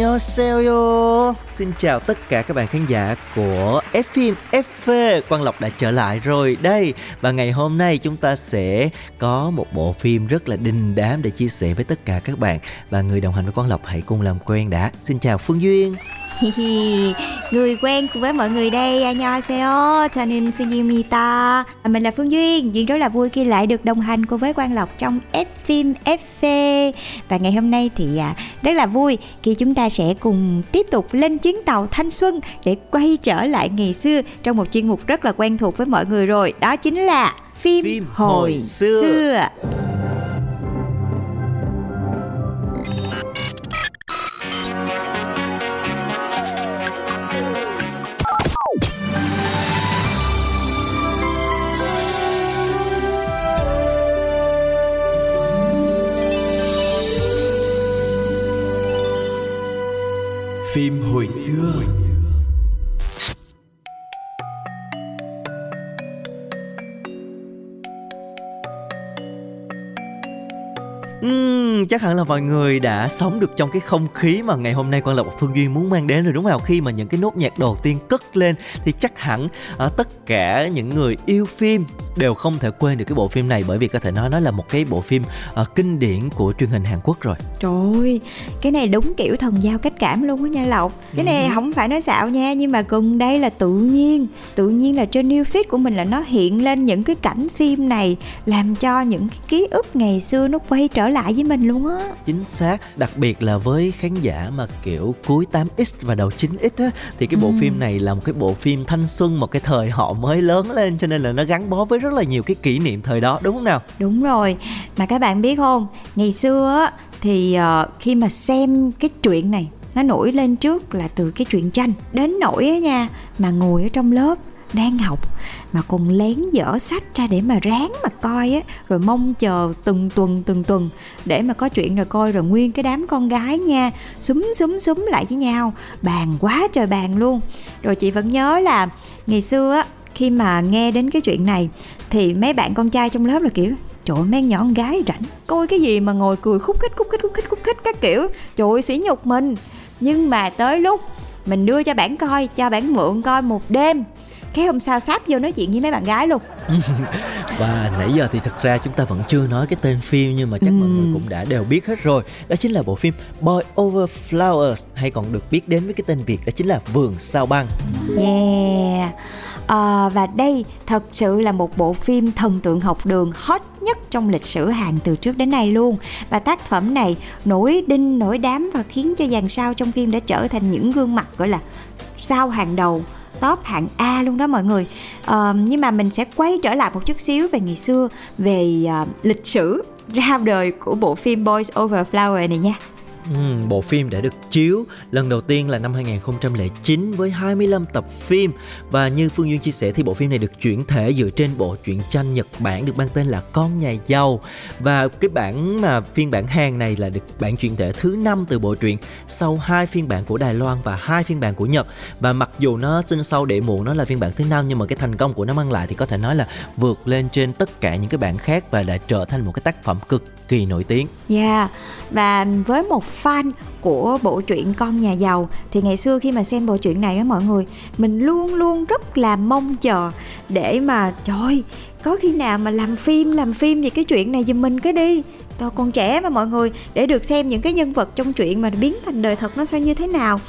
Annyeonghaseyo Xin chào tất cả các bạn khán giả của F phim FV Quang Lộc đã trở lại rồi. Đây, Và ngày hôm nay chúng ta sẽ có một bộ phim rất là đình đám để chia sẻ với tất cả các bạn. Và người đồng hành với Quang Lộc hãy cùng làm quen đã. Xin chào Phương Duyên. người quen cùng với mọi người đây 안녕하세요 저는 phương mình là Phương Duyên Duyên rất là vui khi lại được đồng hành cùng với Quang Lộc trong F phim FV và ngày hôm nay thì à, rất là vui khi chúng ta sẽ cùng tiếp tục lên chuyến tàu thanh xuân để quay trở lại ngày xưa trong một chuyên mục rất là quen thuộc với mọi người rồi đó chính là phim, Phim hồi, hồi xưa. xưa. Chắc hẳn là mọi người đã sống được trong cái không khí mà ngày hôm nay Quang Lộc và Phương Duyên muốn mang đến rồi đúng không? Khi mà những cái nốt nhạc đầu tiên cất lên thì chắc hẳn uh, tất cả những người yêu phim đều không thể quên được cái bộ phim này bởi vì có thể nói nó là một cái bộ phim uh, kinh điển của truyền hình Hàn Quốc rồi. Trời ơi, cái này đúng kiểu thần giao cách cảm luôn á nha Lộc Cái này Ừ. không phải nói xạo nha Nhưng mà gần đây là tự nhiên Tự nhiên là trên new feed của mình là nó hiện lên những cái cảnh phim này Làm cho những cái ký ức ngày xưa nó quay trở lại với mình luôn á Chính xác, đặc biệt là với khán giả mà kiểu cuối 8X và đầu 9X á thì cái bộ Ừ. phim này là một cái bộ phim thanh xuân, một cái thời họ mới lớn lên cho nên là nó gắn bó với rất là nhiều cái kỷ niệm thời đó đúng không nào? Đúng rồi, mà các bạn biết không Ngày xưa á thì ờ, khi mà xem cái chuyện này Nó nổi lên trước là từ cái chuyện tranh Đến nỗi á nha Mà ngồi ở trong lớp đang học. Mà còn lén dở sách ra để mà ráng mà coi á rồi mong chờ từng tuần từng tuần để mà có chuyện rồi coi rồi nguyên cái đám con gái nha. Súng súng súng lại với nhau. Bàn quá trời bàn luôn. Rồi chị vẫn nhớ là ngày xưa á khi mà nghe đến cái chuyện này thì mấy bạn con trai trong lớp là kiểu trời ơi, mấy nhỏ con gái rảnh coi cái gì mà ngồi cười khúc khích khúc khích khúc khích khúc khích các kiểu. Trời ơi, sỉ nhục mình. Nhưng mà tới lúc mình đưa cho bạn coi cho bạn mượn coi một đêm cái hôm sau sáp vô nói chuyện với mấy bạn gái luôn Và nãy giờ thì thực ra chúng ta vẫn chưa nói cái tên phim nhưng mà chắc mọi người cũng đã đều biết hết rồi. Đó chính là bộ phim Boy Over Flowers hay còn được biết đến với cái tên Việt đó chính là Vườn sao băng. Yeah. Ờ, và đây thật sự là một bộ phim thần tượng học đường hot nhất trong lịch sử Hàn từ trước đến nay luôn và tác phẩm này nổi đinh nổi đám và khiến cho dàn sao trong phim đã trở thành những gương mặt gọi là sao hàng đầu top hạng A luôn đó mọi người. Uh, nhưng mà mình sẽ quay trở lại một chút xíu về ngày xưa về uh, lịch sử ra đời của bộ phim Boys Over Flower này nha. Bộ phim đã được chiếu lần đầu tiên là năm 2009 với 25 tập phim. Và như Phương Duyên chia sẻ thì bộ phim này được chuyển thể dựa trên bộ truyện tranh Nhật Bản được mang tên là Con nhà giàu. Và cái bản mà phiên bản Hàn này là được bản chuyển thể thứ năm từ bộ truyện sau hai phiên bản của Đài Loan và hai phiên bản của Nhật. Và mặc dù nó sinh sau để muộn nó là phiên bản thứ năm nhưng mà cái thành công của nó mang lại thì có thể nói là vượt lên trên tất cả những cái bản khác và đã trở thành một cái tác phẩm cực kỳ nổi tiếng. Yeah, và với một fan của bộ truyện Con nhà giàu thì ngày xưa khi mà xem bộ truyện này á mọi người, mình luôn luôn rất là mong chờ để mà trời ơi, có khi nào mà làm phim làm phim về cái chuyện này giùm mình cái đi. tôi còn trẻ mà mọi người để được xem những cái nhân vật trong truyện mà biến thành đời thật nó sẽ như thế nào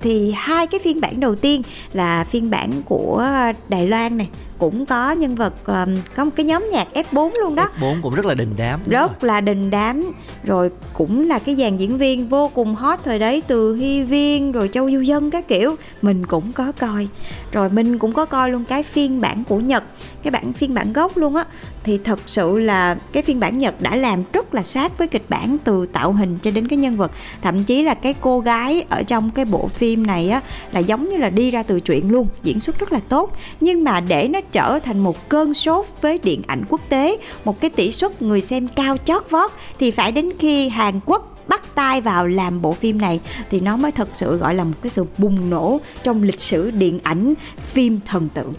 thì hai cái phiên bản đầu tiên là phiên bản của Đài Loan này cũng có nhân vật um, có một cái nhóm nhạc F4 luôn đó. F4 cũng rất là đình đám rất là đình đám. Rồi cũng là cái dàn diễn viên vô cùng hot thời đấy từ Hy Viên rồi Châu Du Dân các kiểu. Mình cũng có coi. Rồi mình cũng có coi luôn cái phiên bản của Nhật cái bản phiên bản gốc luôn á. Thì thật sự là cái phiên bản Nhật đã làm rất là sát với kịch bản từ tạo hình cho đến cái nhân vật. Thậm chí là cái cô gái ở trong cái bộ phim này á là giống như là đi ra từ truyện luôn diễn xuất rất là tốt. Nhưng mà để nó trở thành một cơn sốt với điện ảnh quốc tế. Một cái tỷ suất người xem cao chót vót. Thì phải đến khi Hàn Quốc bắt tay vào làm bộ phim này thì nó mới thật sự gọi là một cái sự bùng nổ trong lịch sử điện ảnh phim thần tượng.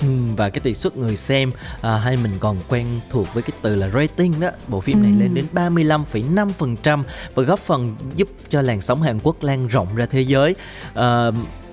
Ừ, và cái tỷ suất người xem à, hay mình còn quen thuộc với cái từ là rating đó bộ phim này Ừ. lên đến 35,5% và góp phần giúp cho làn sóng Hàn Quốc lan rộng ra thế giới. À,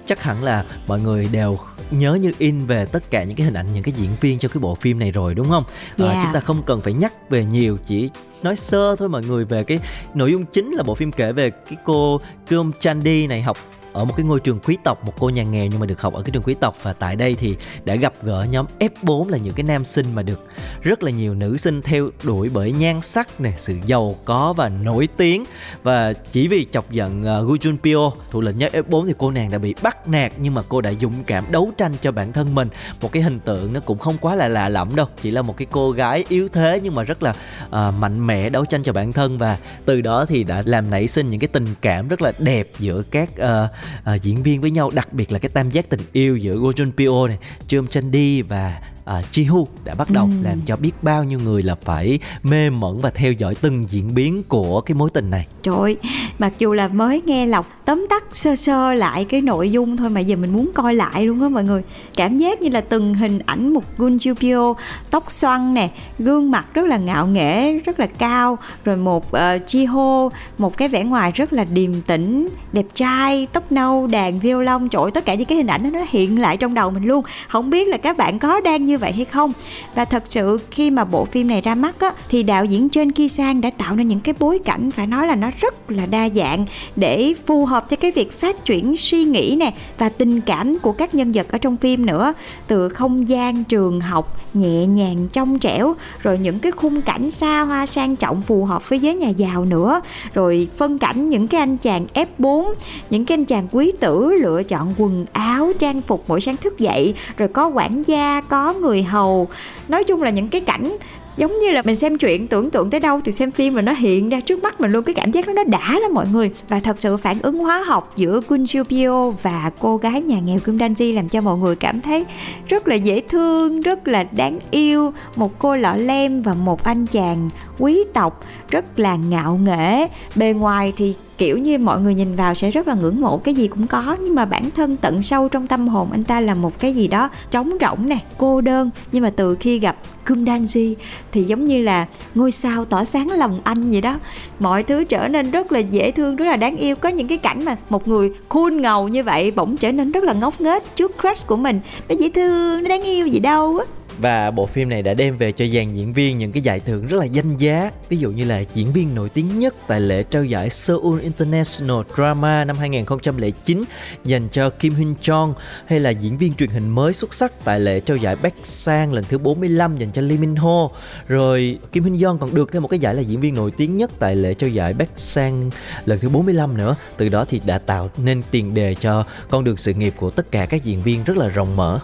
chắc hẳn là mọi người đều nhớ như in về tất cả những cái hình ảnh những cái diễn viên trong cái bộ phim này rồi đúng không Yeah. à, chúng ta không cần phải nhắc về nhiều chỉ nói sơ thôi mọi người về cái nội dung chính là bộ phim kể về cái cô Kyum Chandi này học ở một cái ngôi trường quý tộc một cô nhà nghèo nhưng mà được học ở cái trường quý tộc. Và tại đây thì đã gặp gỡ nhóm F4 là những cái nam sinh mà được rất là nhiều nữ sinh theo đuổi bởi nhan sắc nè sự giàu có và nổi tiếng. Và chỉ vì chọc giận uh, Gu Junpyo thủ lĩnh nhóm F4 thì cô nàng đã bị bắt nạt nhưng mà cô đã dũng cảm đấu tranh cho bản thân mình. Một cái hình tượng nó cũng không quá là lạ lẫm đâu chỉ là một cái cô gái yếu thế nhưng mà rất là uh, mạnh mẽ đấu tranh cho bản thân. Và từ đó thì đã làm nảy sinh những cái tình cảm rất là đẹp giữa các uh, uh, diễn viên với nhau đặc biệt là cái tam giác tình yêu giữa Go Junpyo này, Chum Chandi và uh, Jihu đã bắt đầu Ừm. làm cho biết bao nhiêu người là phải mê mẩn và theo dõi từng diễn biến của cái mối tình này. Trời ơi, mặc dù là mới nghe lọc tóm tắt sơ sơ lại cái nội dung thôi mà giờ mình muốn coi lại luôn á mọi người. Cảm giác như là từng hình ảnh một Gun Jupio, tóc xoăn nè, gương mặt rất là ngạo nghễ, rất là cao, rồi một uh, Chiho, một cái vẻ ngoài rất là điềm tĩnh, đẹp trai, tóc nâu, đàn violon, trội tất cả những cái hình ảnh đó nó hiện lại trong đầu mình luôn. Không biết là các bạn có đang như vậy hay không. Và thật sự khi mà bộ phim này ra mắt á, thì đạo diễn Trên Ki Sang đã tạo nên những cái bối cảnh phải nói là nó rất là đa dạng để phù hợp cho cái việc phát triển suy nghĩ nè và tình cảm của các nhân vật ở trong phim nữa từ không gian trường học, nhẹ nhàng trong trẻo, rồi những cái khung cảnh xa hoa sang trọng phù hợp với giới nhà giàu nữa, rồi phân cảnh những cái anh chàng F4 những cái anh chàng quý tử lựa chọn quần áo, trang phục mỗi sáng thức dậy, rồi có quản gia, có người người hầu. Nói chung là những cái cảnh giống như là mình xem chuyện tưởng tượng tới đâu thì xem phim mà nó hiện ra trước mắt mình luôn, cái cảm giác đó nó đã lắm mọi người. Và thật sự phản ứng hóa học giữa Kun Pio và cô gái nhà nghèo Kim Danji làm cho mọi người cảm thấy rất là dễ thương, rất là đáng yêu. Một cô lọ lem và một anh chàng quý tộc rất là ngạo nghễ. Bề ngoài thì kiểu như mọi người nhìn vào sẽ rất là ngưỡng mộ cái gì cũng có, nhưng mà bản thân tận sâu trong tâm hồn anh ta là một cái gì đó trống rỗng nè, cô đơn. Nhưng mà từ khi gặp Kumdanji thì giống như là ngôi sao tỏa sáng lòng anh vậy đó. Mọi thứ trở nên rất là dễ thương, rất là đáng yêu. Có những cái cảnh mà một người cool ngầu như vậy bỗng trở nên rất là ngốc nghếch trước crush của mình. Nó dễ thương, nó đáng yêu gì đâu á. Và bộ phim này đã đem về cho dàn diễn viên những cái giải thưởng rất là danh giá. Ví dụ như là diễn viên nổi tiếng nhất tại lễ trao giải Seoul International Drama năm 2009 dành cho Kim Hyun Jong, Hay là diễn viên truyền hình mới xuất sắc tại lễ trao giải Bắc Sang lần thứ 45 dành cho Lee Min Ho. Rồi Kim Hyun Jong còn được thêm một cái giải là diễn viên nổi tiếng nhất tại lễ trao giải Bắc Sang lần thứ 45 nữa. Từ đó thì đã tạo nên tiền đề cho con đường sự nghiệp của tất cả các diễn viên rất là rộng mở.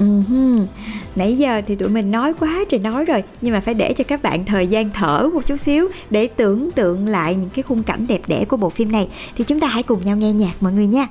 Uh-huh. Nãy giờ thì tụi mình nói quá trời nói rồi, Nhưng mà phải để cho các bạn thời gian thở một chút xíu Để tưởng tượng lại những cái khung cảnh đẹp đẽ của bộ phim này Thì chúng ta hãy cùng nhau nghe nhạc, mọi người nha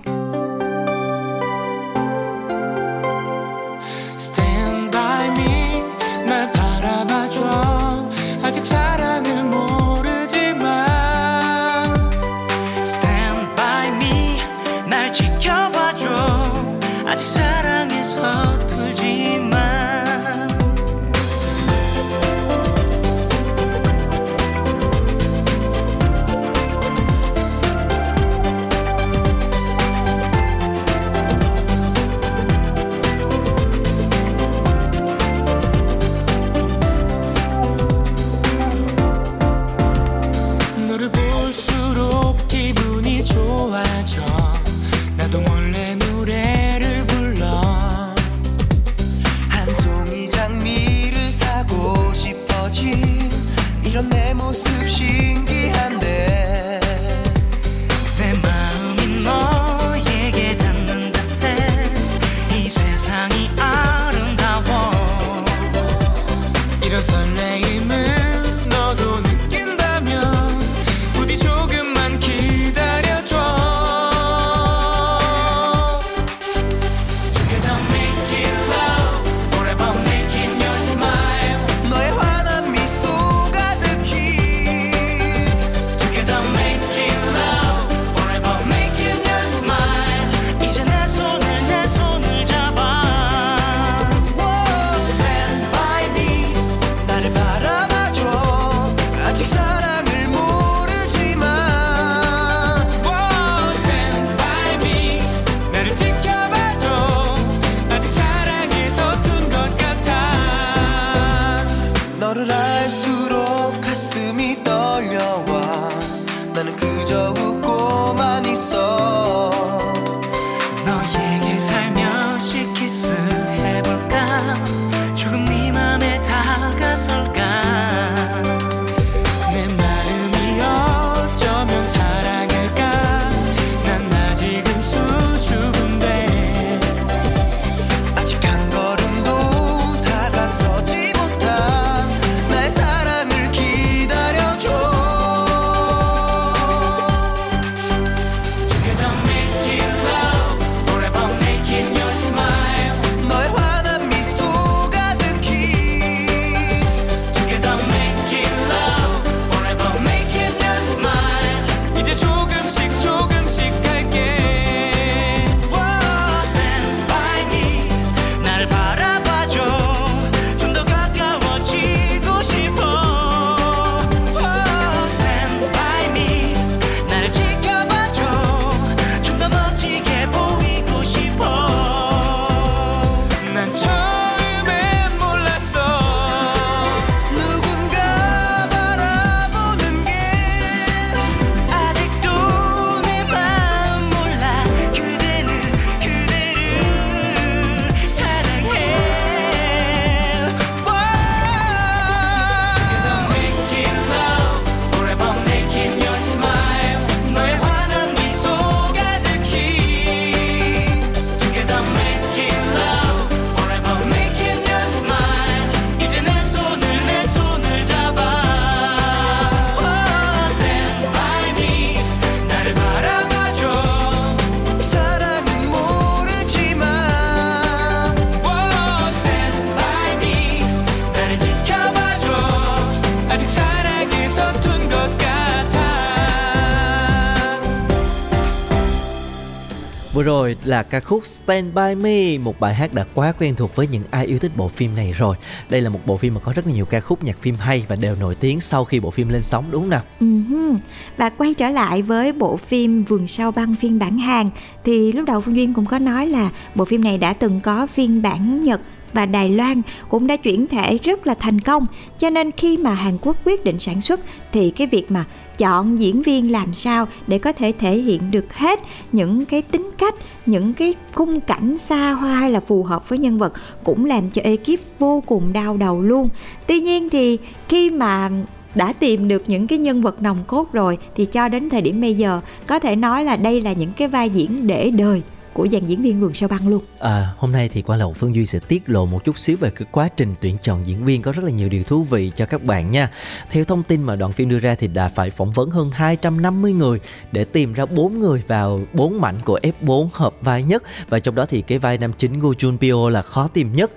Vừa rồi là ca khúc Stand By Me, một bài hát đã quá quen thuộc với những ai yêu thích bộ phim này rồi. Đây là một bộ phim mà có rất là nhiều ca khúc nhạc phim hay và đều nổi tiếng sau khi bộ phim lên sóng đúng không nào? Ừm, Và quay trở lại với bộ phim Vườn sao băng phiên bản Hàn thì lúc đầu Phương Duyên cũng có nói là bộ phim này đã từng có phiên bản Nhật và Đài Loan cũng đã chuyển thể rất là thành công cho nên khi mà Hàn Quốc quyết định sản xuất thì cái việc mà chọn diễn viên làm sao để có thể thể hiện được hết những cái tính cách, những cái khung cảnh xa hoa hay là phù hợp với nhân vật cũng làm cho ekip vô cùng đau đầu luôn. Tuy nhiên thì khi mà đã tìm được những cái nhân vật nòng cốt rồi thì cho đến thời điểm bây giờ có thể nói là đây là những cái vai diễn để đời của dàn diễn viên vườn sao băng luôn À, hôm nay thì qua lầu Phương Duy sẽ tiết lộ một chút xíu về cái quá trình tuyển chọn diễn viên có rất là nhiều điều thú vị cho các bạn nha. Theo thông tin mà đoạn phim đưa ra thì đã phải phỏng vấn hơn 250 người để tìm ra 4 người vào 4 mảnh của F4 hợp vai nhất và trong đó thì cái vai nam chính Go Jun Pyo là khó tìm nhất.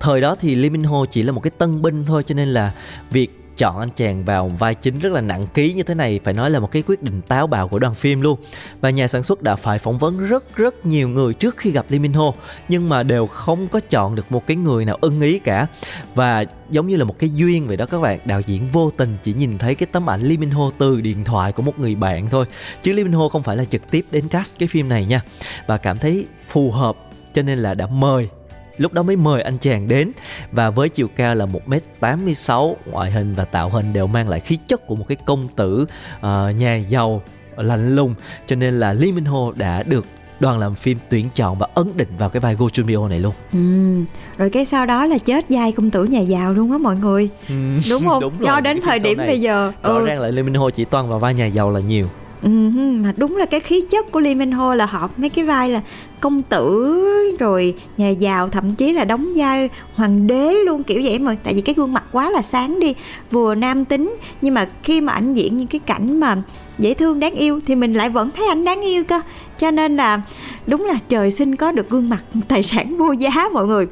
Thời đó thì Lee Min Ho chỉ là một cái tân binh thôi cho nên là việc chọn anh chàng vào vai chính rất là nặng ký như thế này, phải nói là một cái quyết định táo bạo của đoàn phim luôn. Và nhà sản xuất đã phải phỏng vấn rất rất nhiều người trước khi gặp Lee Min Ho, nhưng mà đều không có chọn được một cái người nào ưng ý cả. Và giống như là một cái duyên vậy đó các bạn, đạo diễn vô tình chỉ nhìn thấy cái tấm ảnh Lee Min Ho từ điện thoại của một người bạn thôi. Chứ Lee Min Ho không phải là trực tiếp đến cast cái phim này nha. Và cảm thấy phù hợp, cho nên là đã mời lúc đó mới mời anh chàng đến và với chiều cao là 1m86 ngoại hình và tạo hình đều mang lại khí chất của một cái công tử uh, nhà giàu lạnh lùng cho nên là Lee Min Ho đã được đoàn làm phim tuyển chọn và ấn định vào cái vai Go Chun Mio này luôn ừ. rồi cái sau đó là chết vai công tử nhà giàu luôn á mọi người đúng không Đúng cho đến cái thời điểm này. bây giờ rõ ừ. ràng là Lee Min Ho chỉ toàn vào vai nhà giàu là nhiều Ừ, mà đúng là cái khí chất của Lee Min Ho là hợp mấy cái vai là công tử rồi nhà giàu thậm chí là đóng vai hoàng đế luôn kiểu vậy mà tại vì cái gương mặt quá là sáng đi vừa nam tính nhưng mà khi mà ảnh diễn những cái cảnh mà dễ thương đáng yêu thì mình lại vẫn thấy ảnh đáng yêu cơ. Cho nên là đúng là trời sinh có được gương mặt tài sản vô giá mọi người.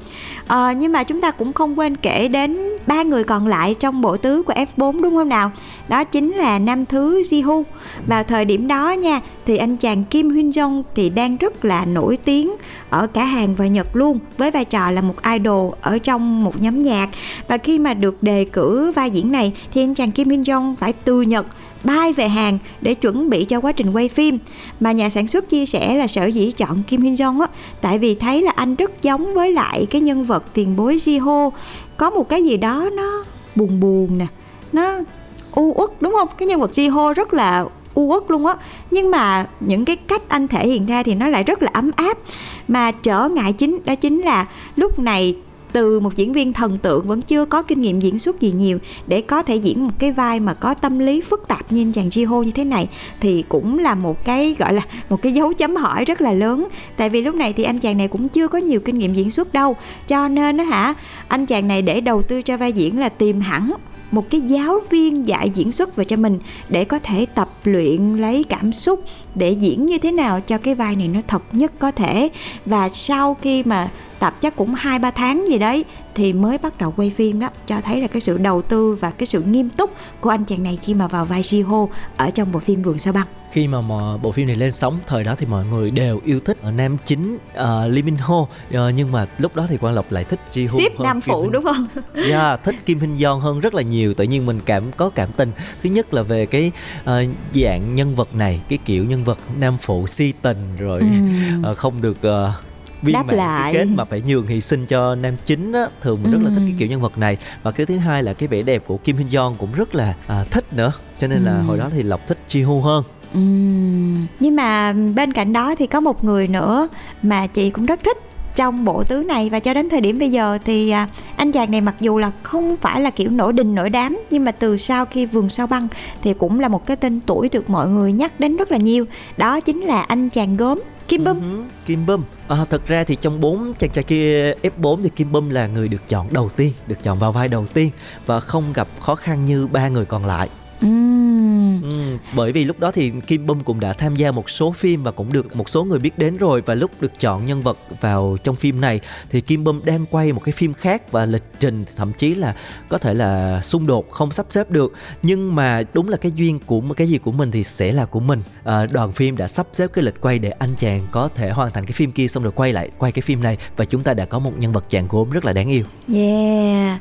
À, nhưng mà chúng ta cũng không quên kể đến ba người còn lại trong bộ tứ của F4 đúng không nào? Đó chính là nam thứ Jihu vào thời điểm đó nha thì anh chàng Kim Hyun Jong thì đang rất là nổi tiếng ở cả Hàn và Nhật luôn với vai trò là một idol ở trong một nhóm nhạc. Và khi mà được đề cử vai diễn này thì anh chàng Kim Hyun Jong phải từ Nhật bay về Hàn để chuẩn bị cho quá trình quay phim. Mà nhà sản xuất chia sẻ là sở dĩ chọn Kim Hyun Jong á tại vì thấy là anh rất giống với lại cái nhân vật tiền bối Ji Ho, có một cái gì đó nó buồn buồn nè nó u uất đúng không? Cái nhân vật Ji Ho rất là u uất luôn á. Nhưng mà những cái cách anh thể hiện ra thì nó lại rất là ấm áp. Mà trở ngại chính đó chính là lúc này từ một diễn viên thần tượng vẫn chưa có kinh nghiệm diễn xuất gì nhiều để có thể diễn một cái vai mà có tâm lý phức tạp như chàng Jiho như thế này thì cũng là một cái, gọi là, một cái dấu chấm hỏi rất là lớn. Tại vì lúc này thì anh chàng này cũng chưa có nhiều kinh nghiệm diễn xuất đâu. Cho nên đó hả, anh chàng này để đầu tư cho vai diễn là tìm hẳn một cái giáo viên dạy diễn xuất về cho mình để có thể tập luyện lấy cảm xúc để diễn như thế nào cho cái vai này nó thật nhất có thể. Và sau khi mà tập chắc cũng hai ba tháng gì đấy thì mới bắt đầu quay phim đó cho thấy là cái sự đầu tư và cái sự nghiêm túc của anh chàng này khi mà vào vai Jiho ở trong bộ phim Vườn Sao Băng. Khi mà, mà bộ phim này lên sóng thời đó thì mọi người đều yêu thích ờ, nam chính uh, Lee Min Ho Ờ, nhưng mà lúc đó thì Quang Lộc lại thích Ji Hoon ship nam phụ Hin- đúng không? Yeah, thích Kim Hin Yeon hơn rất là nhiều tự nhiên mình cảm có cảm tình. Thứ nhất là về cái ờ, dạng nhân vật này cái kiểu nhân vật nam phụ si tình rồi ờ, không được uh, viên Đáp lại. cái kết mà phải nhường hy sinh cho nam chính á thường mình rất là thích cái kiểu nhân vật này. Và cái thứ hai là cái vẻ đẹp của Kim Hin Yeon cũng rất là à, thích nữa. Cho nên là hồi đó thì Lộc thích Ji Hoon hơn. Ừm, nhưng mà bên cạnh đó thì có một người nữa mà chị cũng rất thích trong bộ tứ này. Và cho đến thời điểm bây giờ thì à, anh chàng này mặc dù là không phải là kiểu nổi đình nổi đám nhưng mà từ sau khi vườn sao băng thì cũng là một cái tên tuổi được mọi người nhắc đến rất là nhiều. Đó chính là anh chàng gốm Kim Bum. Ừ, Kim Bum. À, thật ra thì trong bốn chàng trai kia F4 thì Kim Bum là người được chọn đầu tiên được chọn vào vai đầu tiên và không gặp khó khăn như ba người còn lại. Ừ, bởi vì lúc đó thì Kim Bum cũng đã tham gia một số phim và cũng được một số người biết đến rồi. Và lúc được chọn nhân vật vào trong phim này thì Kim Bum đang quay một cái phim khác và lịch trình thậm chí là có thể là xung đột không sắp xếp được. Nhưng mà đúng là cái duyên của cái gì của mình thì sẽ là của mình. À, đoàn phim đã sắp xếp cái lịch quay để anh chàng có thể hoàn thành cái phim kia xong rồi quay lại quay cái phim này. Và chúng ta đã có một nhân vật chàng gốm rất là đáng yêu. Yeah.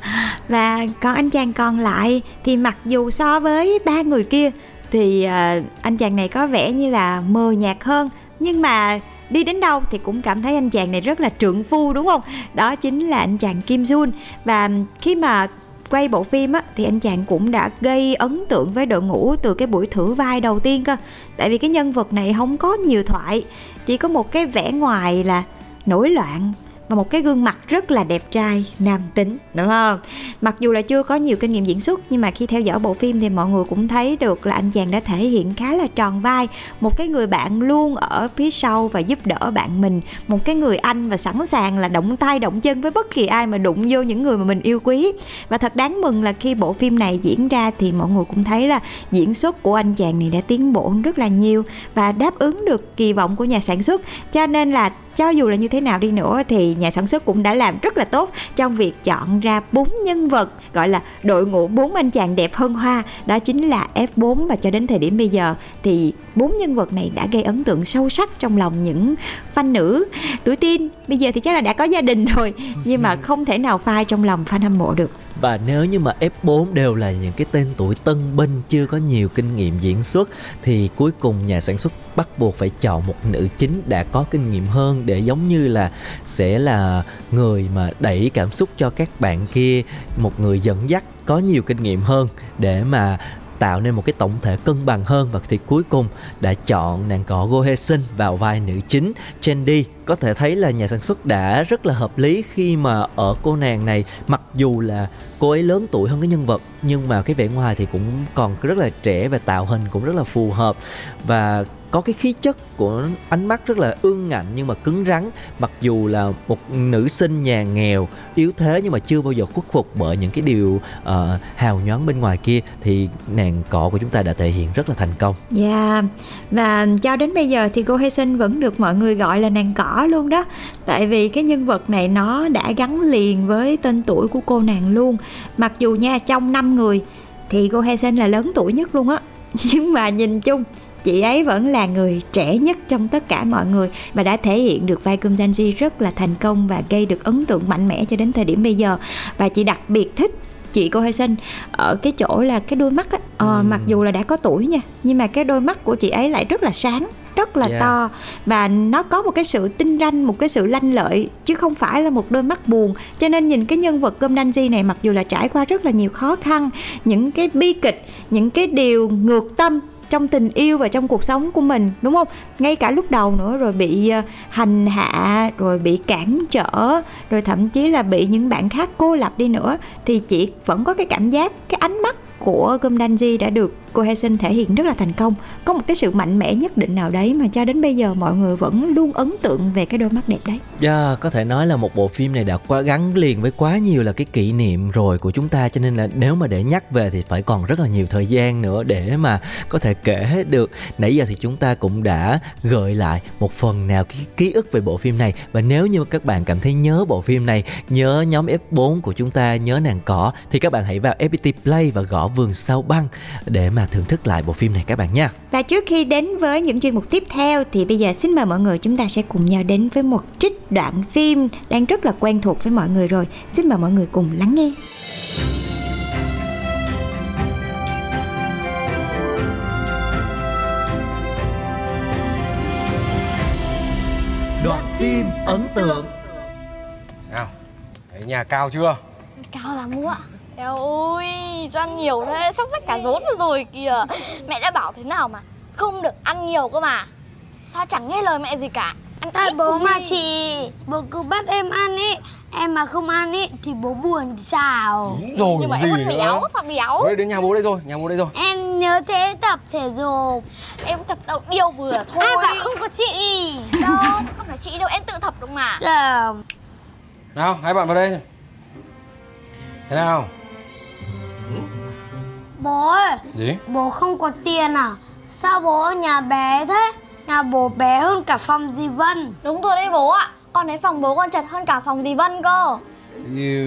Và còn anh chàng còn lại Thì mặc dù so với ba người kia. Thì à, anh chàng này có vẻ như là mờ nhạt hơn. Nhưng mà đi đến đâu thì cũng cảm thấy anh chàng này rất là trượng phu đúng không? Đó chính là anh chàng Kim Jun. Và khi mà quay bộ phim á thì anh chàng cũng đã gây ấn tượng với đội ngũ từ cái buổi thử vai đầu tiên cơ. Tại vì cái nhân vật này không có nhiều thoại chỉ có một cái vẻ ngoài là nổi loạn và một cái gương mặt rất là đẹp trai, nam tính, đúng không? Mặc dù là chưa có nhiều kinh nghiệm diễn xuất, nhưng mà khi theo dõi bộ phim thì mọi người cũng thấy được là anh chàng đã thể hiện khá là tròn vai. Một cái người bạn luôn ở phía sau và giúp đỡ bạn mình. Một cái người anh và sẵn sàng là động tay, động chân với bất kỳ ai mà đụng vô những người mà mình yêu quý. Và thật đáng mừng là khi bộ phim này diễn ra thì mọi người cũng thấy là diễn xuất của anh chàng này đã tiến bộ rất là nhiều và đáp ứng được kỳ vọng của nhà sản xuất. Cho nên là cho dù là như thế nào đi nữa thì nhà sản xuất cũng đã làm rất là tốt trong việc chọn ra bốn nhân vật, gọi là đội ngũ bốn anh chàng đẹp hơn hoa, đó chính là F4 và cho đến thời điểm bây giờ thì bốn nhân vật này đã gây ấn tượng sâu sắc trong lòng những fan nữ. Tuổi teen bây giờ thì chắc là đã có gia đình rồi, nhưng mà không thể nào phai trong lòng fan hâm mộ được. Và nếu như mà F4 đều là những cái tên tuổi tân binh chưa có nhiều kinh nghiệm diễn xuất thì cuối cùng nhà sản xuất bắt buộc phải chọn một nữ chính đã có kinh nghiệm hơn để giống như là sẽ là người mà đẩy cảm xúc cho các bạn kia, một người dẫn dắt có nhiều kinh nghiệm hơn để mà tạo nên một cái tổng thể cân bằng hơn. Và thì cuối cùng đã chọn nàng cỏ Go Hye Sun vào vai nữ chính Chandy có thể thấy là nhà sản xuất đã rất là hợp lý khi mà ở cô nàng này. Mặc dù là cô ấy lớn tuổi hơn cái nhân vật nhưng mà cái vẻ ngoài thì cũng còn rất là trẻ và tạo hình cũng rất là phù hợp. Và có cái khí chất của ánh mắt rất là ương ngạnh nhưng mà cứng rắn. Mặc dù là một nữ sinh nhà nghèo yếu thế nhưng mà chưa bao giờ khuất phục bởi những cái điều uh, hào nhoáng bên ngoài kia thì nàng cọ của chúng ta đã thể hiện rất là thành công. Dạ. Và cho đến bây giờ thì cô Hay Sinh vẫn được mọi người gọi là nàng luôn đó. Tại vì cái nhân vật này nó đã gắn liền với tên tuổi của cô nàng luôn. Mặc dù nha, trong năm người thì cô Hae Sun là lớn tuổi nhất luôn á. Nhưng mà nhìn chung, chị ấy vẫn là người trẻ nhất trong tất cả mọi người và đã thể hiện được vai Kum Janji rất là thành công và gây được ấn tượng mạnh mẽ cho đến thời điểm bây giờ. Và chị đặc biệt thích chị cô Hae Sun ở cái chỗ là cái đôi mắt á. Ờ, mặc dù là đã có tuổi nha nhưng mà cái đôi mắt của chị ấy lại rất là sáng rất là Yeah. to. Và nó có một cái sự tinh ranh một cái sự lanh lợi chứ không phải là một đôi mắt buồn. Cho nên nhìn cái nhân vật Kum Danji này mặc dù là trải qua rất là nhiều khó khăn những cái bi kịch những cái điều ngược tâm trong tình yêu và trong cuộc sống của mình, đúng không? Ngay cả lúc đầu nữa rồi bị ờ, hành hạ, rồi bị cản trở, rồi thậm chí là bị những bạn khác cô lập đi nữa, thì chị vẫn có cái cảm giác, cái ánh mắt của Gomdanji đã được cô Hae sinh thể hiện rất là thành công. Có một cái sự mạnh mẽ nhất định nào đấy mà cho đến bây giờ mọi người vẫn luôn ấn tượng về cái đôi mắt đẹp đấy. Yeah, có thể nói là một bộ phim này đã quá gắn liền với quá nhiều là cái kỷ niệm rồi của chúng ta cho nên là nếu mà để nhắc về thì phải còn rất là nhiều thời gian nữa để mà có thể kể hết được. Nãy giờ thì chúng ta cũng đã gợi lại một phần nào cái ký ức về bộ phim này. Và nếu như các bạn cảm thấy nhớ bộ phim này, nhớ nhóm F4 của chúng ta, nhớ nàng cỏ thì các bạn hãy vào FPT Play và gõ vườn sao băng để mà thưởng thức lại bộ phim này các bạn nha. Và trước khi đến với những chuyên mục tiếp theo thì bây giờ xin mời mọi người chúng ta sẽ cùng nhau đến với một trích đoạn phim đang rất là quen thuộc với mọi người rồi. Xin mời mọi người cùng lắng nghe. Đoạn phim ấn tượng nào thấy nhà cao chưa Cao lắm ạ Eo ôi, cho ăn nhiều thế, sắp xách cả rốn rồi, rồi kìa. Mẹ đã bảo thế nào mà, không được ăn nhiều cơ mà. Sao chẳng nghe lời mẹ gì cả. Ăn Tại bố mà chị Bố cứ bắt em ăn ý. Em mà không ăn ý Thì bố buồn thì sao? Đúng rồi Nhưng mà gì em nữa? béo, sao béo. Đấy, đến nhà bố đây rồi nhà bố đây rồi. Em nhớ thế tập thể dục. Em tập đâu điều vừa thôi. Ai bảo không có chị. Đâu, không phải chị đâu, em tự tập được mà. Dạ nào hai bạn vào đây. Thế nào Bố ơi gì? Bố không có tiền à? Sao bố ở nhà bé thế? Nhà bố bé hơn cả phòng dì Vân. Đúng rồi đấy bố ạ. Con thấy phòng bố còn chật hơn cả phòng dì Vân cơ. Thì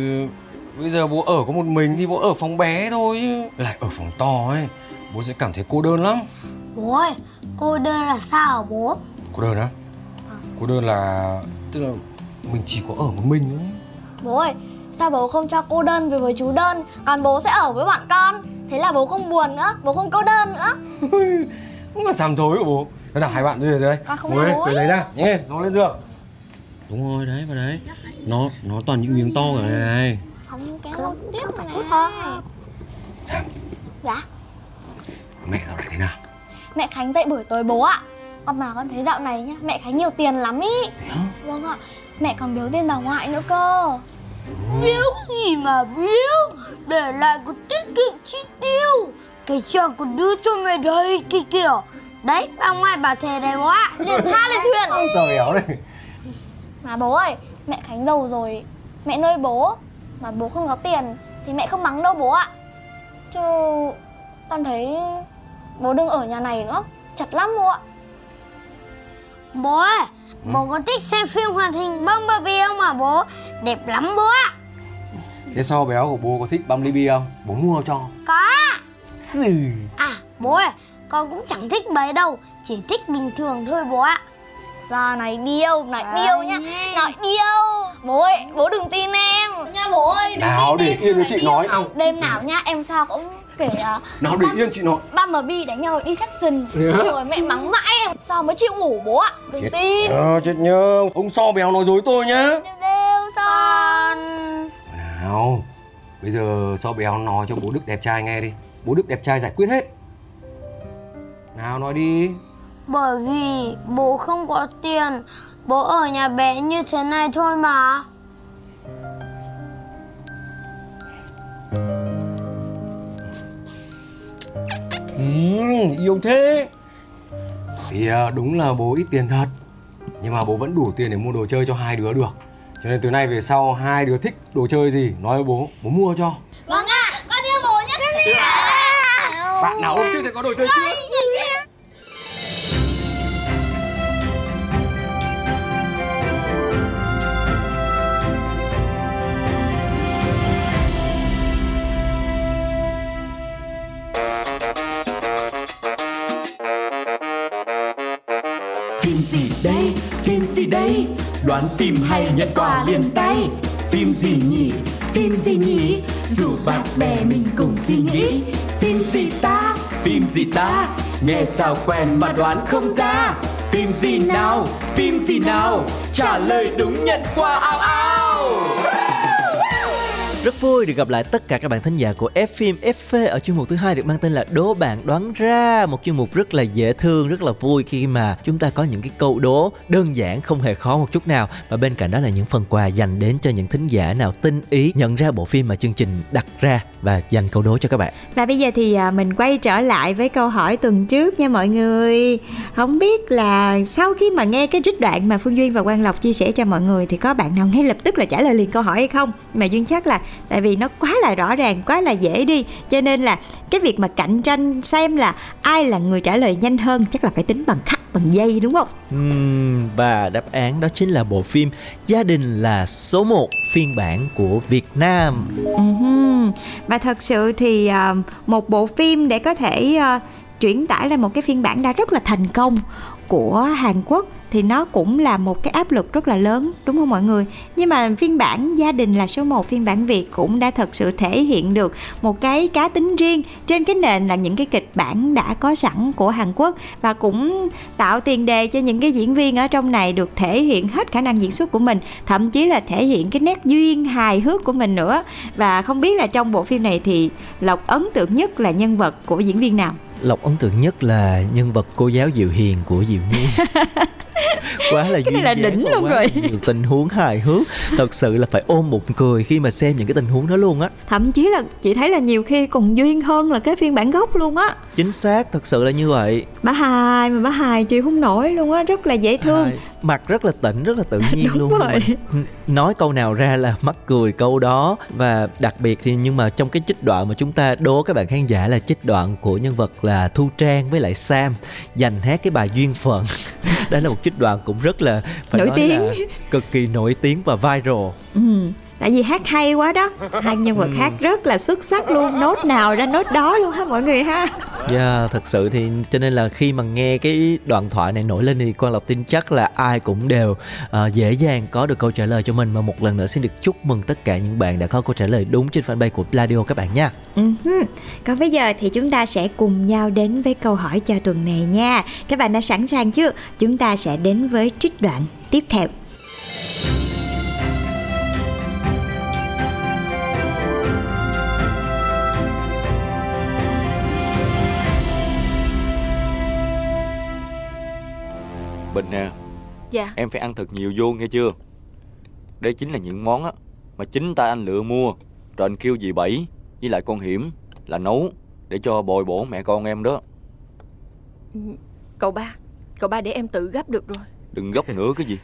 bây giờ bố ở có một mình thì bố ở phòng bé thôi chứ. Lại ở phòng to ấy. Bố sẽ cảm thấy cô đơn lắm. Bố ơi Cô đơn là sao hả bố? Cô đơn á? Cô đơn là tức là mình chỉ có ở một mình thôi. Bố ơi, sao bố không cho cô đơn về với chú đơn Còn bố sẽ ở với bọn con Thế là bố không buồn nữa, bố không cô đơn nữa. Cũng là sàm thối của bố. Thế nào hai bạn đưa ra đây Con không ngồi lấy ra nhanh lên ngồi lên giường. Đúng rồi đấy vào đấy. Nó nó toàn những miếng to cả này này. Không kéo tiếp này. này Sam Dạ. Mẹ dạo này thế nào? Mẹ Khánh dậy buổi tối bố ạ. Con mà con thấy dạo này nhá Mẹ Khánh nhiều tiền lắm ý. Thế hả Vâng ạ. Mẹ còn biếu tiền bà ngoại nữa cơ Biếu gì mà biếu Để lại có tiết kiệm chi tiêu. Cái chồng còn đưa cho mẹ đây kia kìa. Đấy bà ngoại thế đấy bố ạ. Liền tha lên thuyền. Sao béo này Mà bố ơi Mẹ Khánh giàu rồi. Mẹ nuôi bố Mà bố không có tiền Thì mẹ không mắng đâu bố ạ. Chứ Con thấy Bố đừng ở nhà này nữa. Chật lắm bố ạ. Bố ơi Bố có thích xem phim hoạt hình Bumblebee không mà bố? Đẹp lắm bố ạ. Thế so béo của bố có thích Bumblebee không? Bố mua cho. Có. À bố ơi Con cũng chẳng thích mấy đâu Chỉ thích bình thường thôi bố ạ Giờ này điêu, này điêu nhá. Nghe. Nói điêu. Bố ơi, bố đừng tin em. Nha bố ơi, đừng nào tin để em. yên cho sao chị lại nói. Điêu. Đêm nào nhá, em sao cũng kể uh, nào để yên chị nói Bumblebee đánh nhau Deception Thế á? Rồi mẹ mắng mãi em. Sao mới chịu ngủ bố ạ? Đừng chết tin. ờ, chết nhớ. Ông so béo nói dối tôi nhá. Đều sao Con nào bây giờ so béo nói cho bố đức đẹp trai nghe đi. Bố Đức đẹp trai giải quyết hết. Nào nói đi Bởi vì bố không có tiền. Bố ở nhà bé như thế này thôi mà. Ừ, Yêu thế. Thì à, đúng là bố ít tiền thật. Nhưng mà bố vẫn đủ tiền để mua đồ chơi cho hai đứa được. Cho nên từ nay về sau hai đứa thích đồ chơi gì Nói với bố, bố mua cho. Vâng ạ, con yêu bố nhất. Bạn nào hôm trước sẽ có đồ chơi chưa? Đây, phim gì đây? Đoán phim hay nhận quà liền tay. Phim gì nhỉ, phim gì nhỉ? Dù bạn bè mình cùng suy nghĩ. Phim gì ta, phim gì ta? Nghe sao quen mà đoán không ra? Phim gì nào, phim gì nào? Trả lời đúng nhận quà ao ao rất vui được gặp lại tất cả các bạn thính giả của F phim FV ở chuyên mục thứ hai được mang tên là Đố bạn đoán ra, một chuyên mục rất là dễ thương, rất là vui khi mà chúng ta có những cái câu đố đơn giản không hề khó một chút nào. Và bên cạnh đó là những phần quà dành đến cho những thính giả nào tinh ý nhận ra bộ phim mà chương trình đặt ra và dành câu đố cho các bạn. Và bây giờ thì à, mình quay trở lại với câu hỏi tuần trước nha mọi người. Không biết là sau khi mà nghe cái trích đoạn mà Phương Duyên và Quang Lộc chia sẻ cho mọi người Thì có bạn nào ngay lập tức là trả lời liền câu hỏi hay không? Mà Duyên chắc là tại vì nó quá là rõ ràng, quá là dễ đi Cho nên là cái việc mà cạnh tranh xem là ai là người trả lời nhanh hơn Chắc là phải tính bằng khắc, bằng giây đúng không? Ừm, và đáp án đó chính là bộ phim Gia đình là số 1 phiên bản của Việt Nam. Ừm, Và thật sự thì à, một bộ phim để có thể chuyển tải lên một cái phiên bản đã rất là thành công của Hàn Quốc thì nó cũng là một cái áp lực rất là lớn, đúng không mọi người? Nhưng mà phiên bản gia đình là số 1 phiên bản Việt cũng đã thật sự thể hiện được một cái cá tính riêng. Trên cái nền là những cái kịch bản đã có sẵn của Hàn Quốc và cũng tạo tiền đề cho những cái diễn viên ở trong này được thể hiện hết khả năng diễn xuất của mình, thậm chí là thể hiện cái nét duyên hài hước của mình nữa. Và không biết là trong bộ phim này thì Lộc ấn tượng nhất là nhân vật của diễn viên nào? Lộc ấn tượng nhất là nhân vật cô giáo Diệu Hiền của Diệu Nhi. quá là Cái này là đỉnh luôn rồi. nhiều tình huống hài hước. Thật sự là phải ôm bụng cười khi mà xem những cái tình huống đó luôn á. Thậm chí là chị thấy là nhiều khi còn duyên hơn là cái phiên bản gốc luôn á. Chính xác thật sự là như vậy. Bà hài mà bà hài chịu không nổi luôn á rất là dễ thương. Hai, mặt rất là tỉnh rất là tự nhiên Đúng luôn rồi. Nói câu nào ra là mắc cười câu đó và đặc biệt thì nhưng mà trong cái trích đoạn mà chúng ta đố các bạn khán giả là trích đoạn của nhân vật là Thu Trang với lại Sam dành hát cái bài duyên phận đây là một trích đoạn cũng rất là phải Nổi nói tiếng. là cực kỳ nổi tiếng và viral ừ. Tại vì hát hay quá đó. Hai nhân vật hát rất là xuất sắc luôn. Nốt nào ra nốt đó luôn ha mọi người ha. Yeah, thật sự thì cho nên là khi mà nghe cái đoạn thoại này nổi lên thì Quang Lộc tin chắc là ai cũng đều ờ, dễ dàng có được câu trả lời cho mình. Và một lần nữa xin được chúc mừng tất cả những bạn đã có câu trả lời đúng trên fanpage của Pladio các bạn nha. Ừ hứ. Còn bây giờ thì chúng ta sẽ cùng nhau đến với câu hỏi cho tuần này nha. Các bạn đã sẵn sàng chưa? Chúng ta sẽ đến với trích đoạn tiếp theo Bình nè. Dạ. Em phải ăn thật nhiều vô nghe chưa? Đây chính là những món á Mà chính tay anh lựa mua. Rồi anh kêu dì Bảy Với lại con Hiểm Là nấu Để cho bồi bổ mẹ con em đó. Cậu ba Cậu ba để em tự gấp được rồi. Đừng gấp nữa cái gì.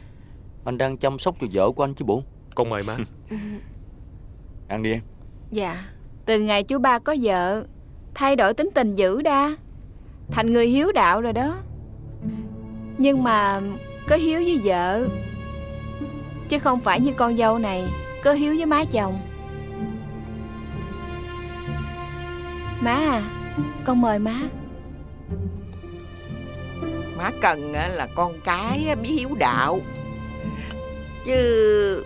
Anh đang chăm sóc cho vợ của anh chứ bộ. Con mời má. Ăn đi em. Dạ. Từ ngày chú ba có vợ Thay đổi tính tình dữ đa. Thành người hiếu đạo rồi đó nhưng mà Có hiếu với vợ. Chứ không phải như con dâu này, Có hiếu với má chồng. Má à Con mời má. Má cần là con cái biết hiếu đạo. Chứ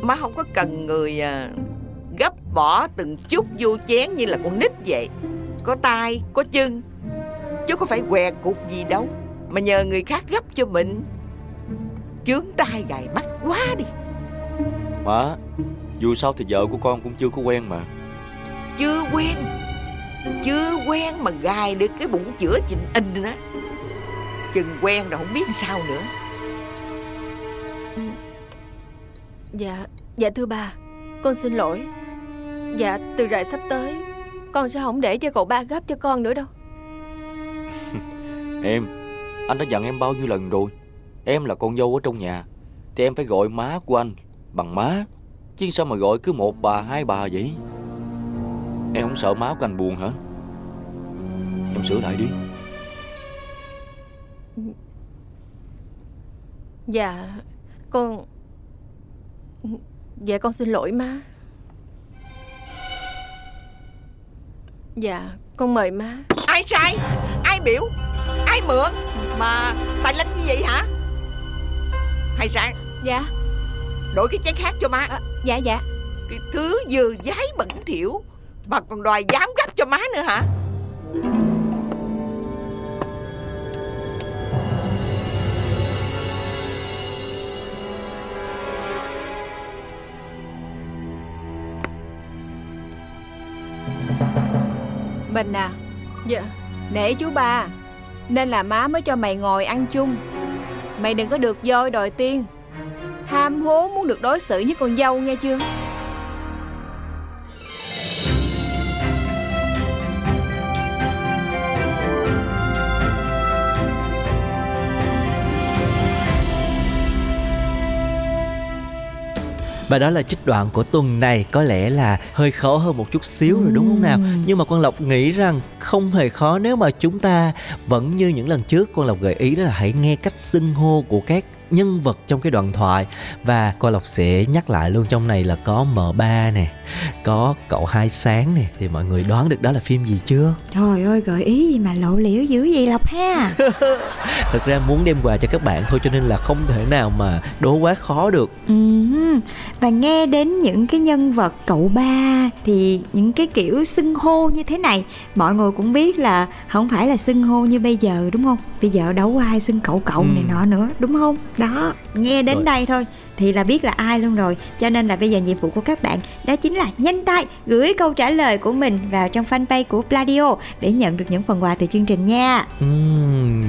má không có cần người à, gấp bỏ từng chút vô chén như là con nít vậy. Có tay có chân, chứ có phải què cục gì đâu mà nhờ người khác gấp cho mình. Chướng tay gài mắt quá đi. Má Dù sao thì vợ của con cũng chưa có quen mà. Chưa quen. Chưa quen mà gài được cái bụng chữa chình in á. Chừng quen rồi không biết sao nữa. Dạ, dạ thưa bà Con xin lỗi. Dạ, từ rày sắp tới Con sẽ không để cho cậu ba gấp cho con nữa đâu. Em Anh đã dặn em bao nhiêu lần rồi. Em là con dâu ở trong nhà Thì em phải gọi má của anh Bằng má. Chứ sao mà gọi cứ một bà hai bà vậy? Em không sợ má của anh buồn hả? Em sửa lại đi. Dạ, con Dạ con xin lỗi má. Dạ, con mời má. Ai sai? Ai biểu? Ai mượn Mà tài lanh như vậy hả? Hay sao? Dạ. Đổi cái chén khác cho má. À, Dạ dạ. Cái thứ dơ dái bẩn thỉu. Bà còn đòi dám gấp cho má nữa hả? Bình à? Dạ. Nể chú ba nên là má mới cho mày ngồi ăn chung. Mày đừng có được voi đòi tiên Ham hố muốn được đối xử với con dâu nghe chưa? Và đó là trích đoạn của tuần này có lẽ là hơi khó hơn một chút xíu rồi đúng không nào? Nhưng mà Quang Lộc nghĩ rằng không hề khó nếu mà chúng ta vẫn như những lần trước Quang Lộc gợi ý đó là hãy nghe cách xưng hô của các nhân vật trong cái đoạn thoại và Quang Lộc sẽ nhắc lại luôn trong này là có M3 nè, có cậu hai sáng nè thì mọi người đoán được đó là phim gì chưa? Trời ơi gợi ý gì mà lộ liễu dữ vậy Lộc ha Thực ra muốn đem quà cho các bạn thôi cho nên là không thể nào mà đố quá khó được. Ừ, và nghe đến những cái nhân vật cậu ba thì những cái kiểu xưng hô như thế này mọi người cũng biết là không phải là xưng hô như bây giờ đúng không bây giờ đâu có ai xưng cậu cậu Ừ. này nọ nữa đúng không đó nghe đến Rồi. đây thôi thì là biết là ai luôn rồi cho nên là bây giờ nhiệm vụ của các bạn đó chính là nhanh tay gửi câu trả lời của mình vào trong fanpage của Pladio để nhận được những phần quà từ chương trình nha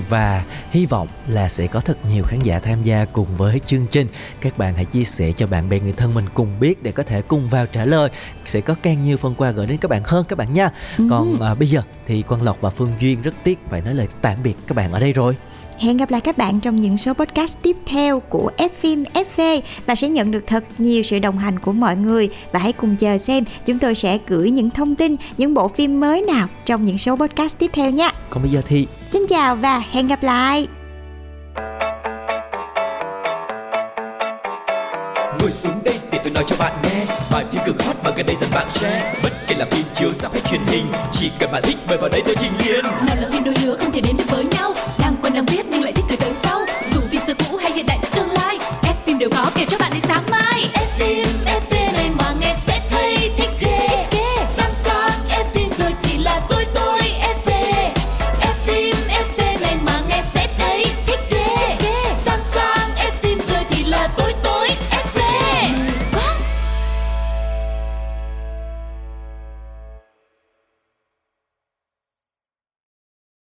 và hy vọng là sẽ có thật nhiều khán giả tham gia cùng với chương trình. Các bạn hãy chia sẻ cho bạn bè người thân mình cùng biết để có thể cùng vào trả lời. Sẽ có càng nhiều phần quà gửi đến các bạn hơn các bạn nha. Còn à, bây giờ thì Quang Lộc và Phương Duyên rất tiếc phải nói lời tạm biệt các bạn ở đây rồi. Hẹn gặp lại các bạn trong những số podcast tiếp theo của F phim FV và sẽ nhận được thật nhiều sự đồng hành của mọi người. Và hãy cùng chờ xem chúng tôi sẽ gửi những thông tin, những bộ phim mới nào trong những số podcast tiếp theo nha. Còn bây giờ thì Xin chào và hẹn gặp lại. Ngồi xuống đây để tôi nói cho bạn nghe. Vài phim cực hot mà gần đây dần bạn share. Bất kể là phim chiếu rạp hay truyền hình Chỉ cần bạn thích mời vào đây tôi trình liền nào là phim đôi lứa không thể đến được với đang biết nhưng lại